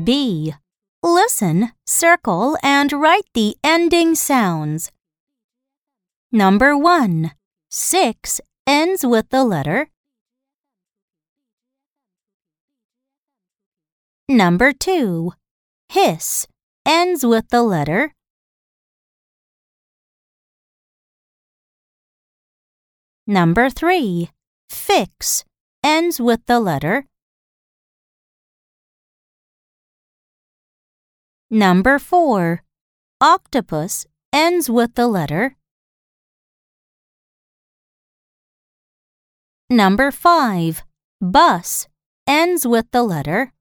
B. Listen, circle, and write the ending sounds. Number 1. 6 ends with the letter. Number 2. Hiss ends with the letter. Number 3. Fix ends with the letter. Number 4. Octopus ends with the letter. Number 5. Bus ends with the letter.